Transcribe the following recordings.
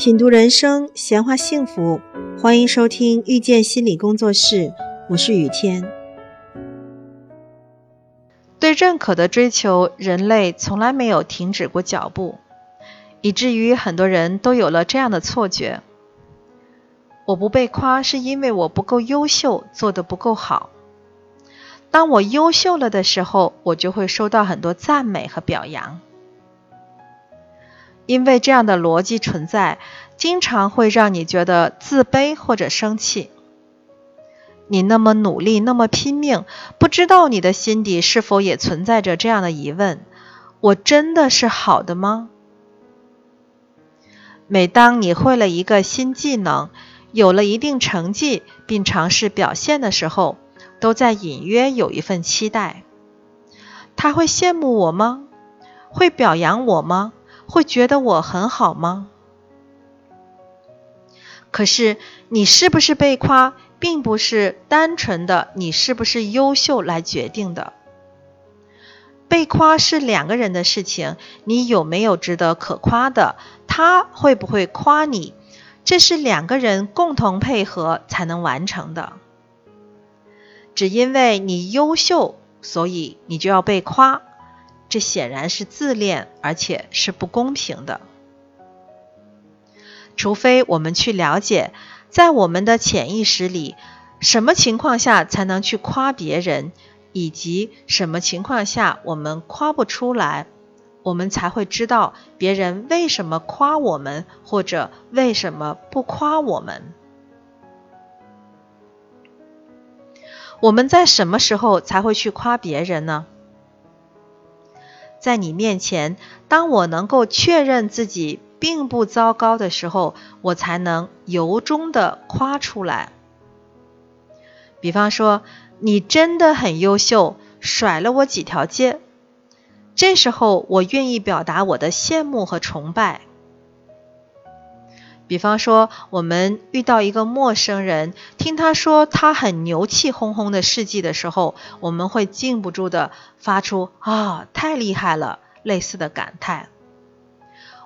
品读人生，闲话幸福，欢迎收听遇见心理工作室，我是雨天。对认可的追求，人类从来没有停止过脚步，以至于很多人都有了这样的错觉：我不被夸是因为我不够优秀，做得不够好。当我优秀了的时候，我就会收到很多赞美和表扬。因为这样的逻辑存在，经常会让你觉得自卑或者生气。你那么努力，那么拼命，不知道你的心底是否也存在着这样的疑问：我真的是好的吗？每当你会了一个新技能，有了一定成绩，并尝试表现的时候，都在隐约有一份期待。他会羡慕我吗？会表扬我吗？会觉得我很好吗？可是你是不是被夸，并不是单纯的你是不是优秀来决定的。被夸是两个人的事情，你有没有值得可夸的？他会不会夸你？这是两个人共同配合才能完成的。只因为你优秀，所以你就要被夸。这显然是自恋，而且是不公平的。除非我们去了解，在我们的潜意识里，什么情况下才能去夸别人，以及什么情况下我们夸不出来，我们才会知道别人为什么夸我们，或者为什么不夸我们。我们在什么时候才会去夸别人呢？在你面前，当我能够确认自己并不糟糕的时候，我才能由衷的夸出来。比方说，你真的很优秀，甩了我几条街，这时候我愿意表达我的羡慕和崇拜。比方说，我们遇到一个陌生人，听他说他很牛气哄哄的事迹的时候，我们会禁不住的发出“啊，太厉害了”类似的感叹。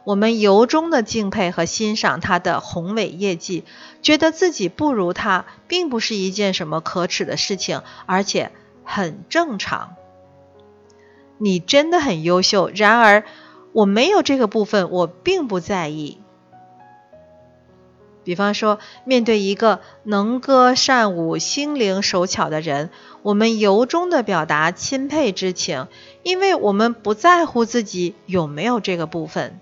我们由衷的敬佩和欣赏他的宏伟业绩，觉得自己不如他，并不是一件什么可耻的事情，而且很正常。你真的很优秀，然而我没有这个部分，我并不在意。比方说，面对一个能歌善舞、心灵手巧的人，我们由衷的表达钦佩之情，因为我们不在乎自己有没有这个部分。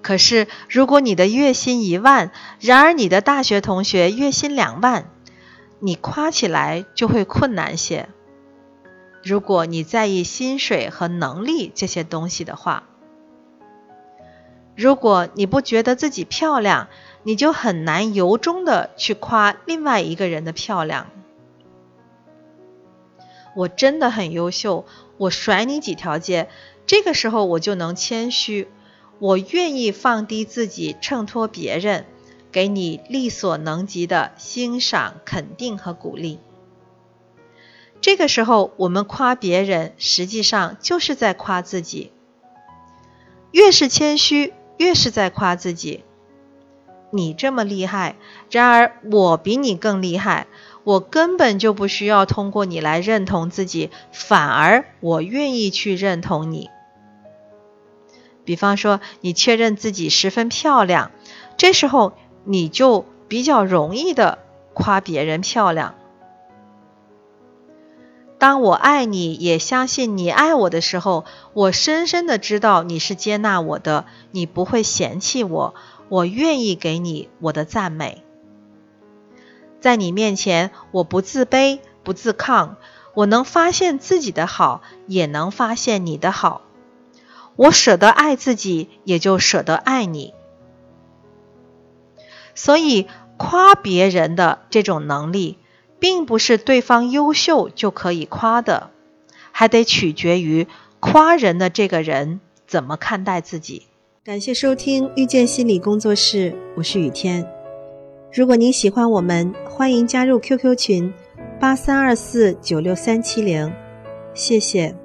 可是，如果你的月薪一万，然而你的大学同学月薪两万，你夸起来就会困难些。如果你在意薪水和能力这些东西的话。如果你不觉得自己漂亮，你就很难由衷的去夸另外一个人的漂亮。我真的很优秀，我甩你几条街，这个时候我就能谦虚，我愿意放低自己，衬托别人，给你力所能及的欣赏、肯定和鼓励。这个时候，我们夸别人，实际上就是在夸自己。越是谦虚。越是在夸自己，你这么厉害，然而我比你更厉害，我根本就不需要通过你来认同自己，反而我愿意去认同你。比方说，你确认自己十分漂亮，这时候你就比较容易的夸别人漂亮。当我爱你，也相信你爱我的时候，我深深的知道你是接纳我的，你不会嫌弃我，我愿意给你我的赞美。在你面前，我不自卑，不自抗，我能发现自己的好，也能发现你的好。我舍得爱自己，也就舍得爱你。所以，夸别人的这种能力。并不是对方优秀就可以夸的，还得取决于夸人的这个人怎么看待自己。感谢收听遇见心理工作室，我是雨天。如果您喜欢我们，欢迎加入 QQ 群八三二四九六三七零，谢谢。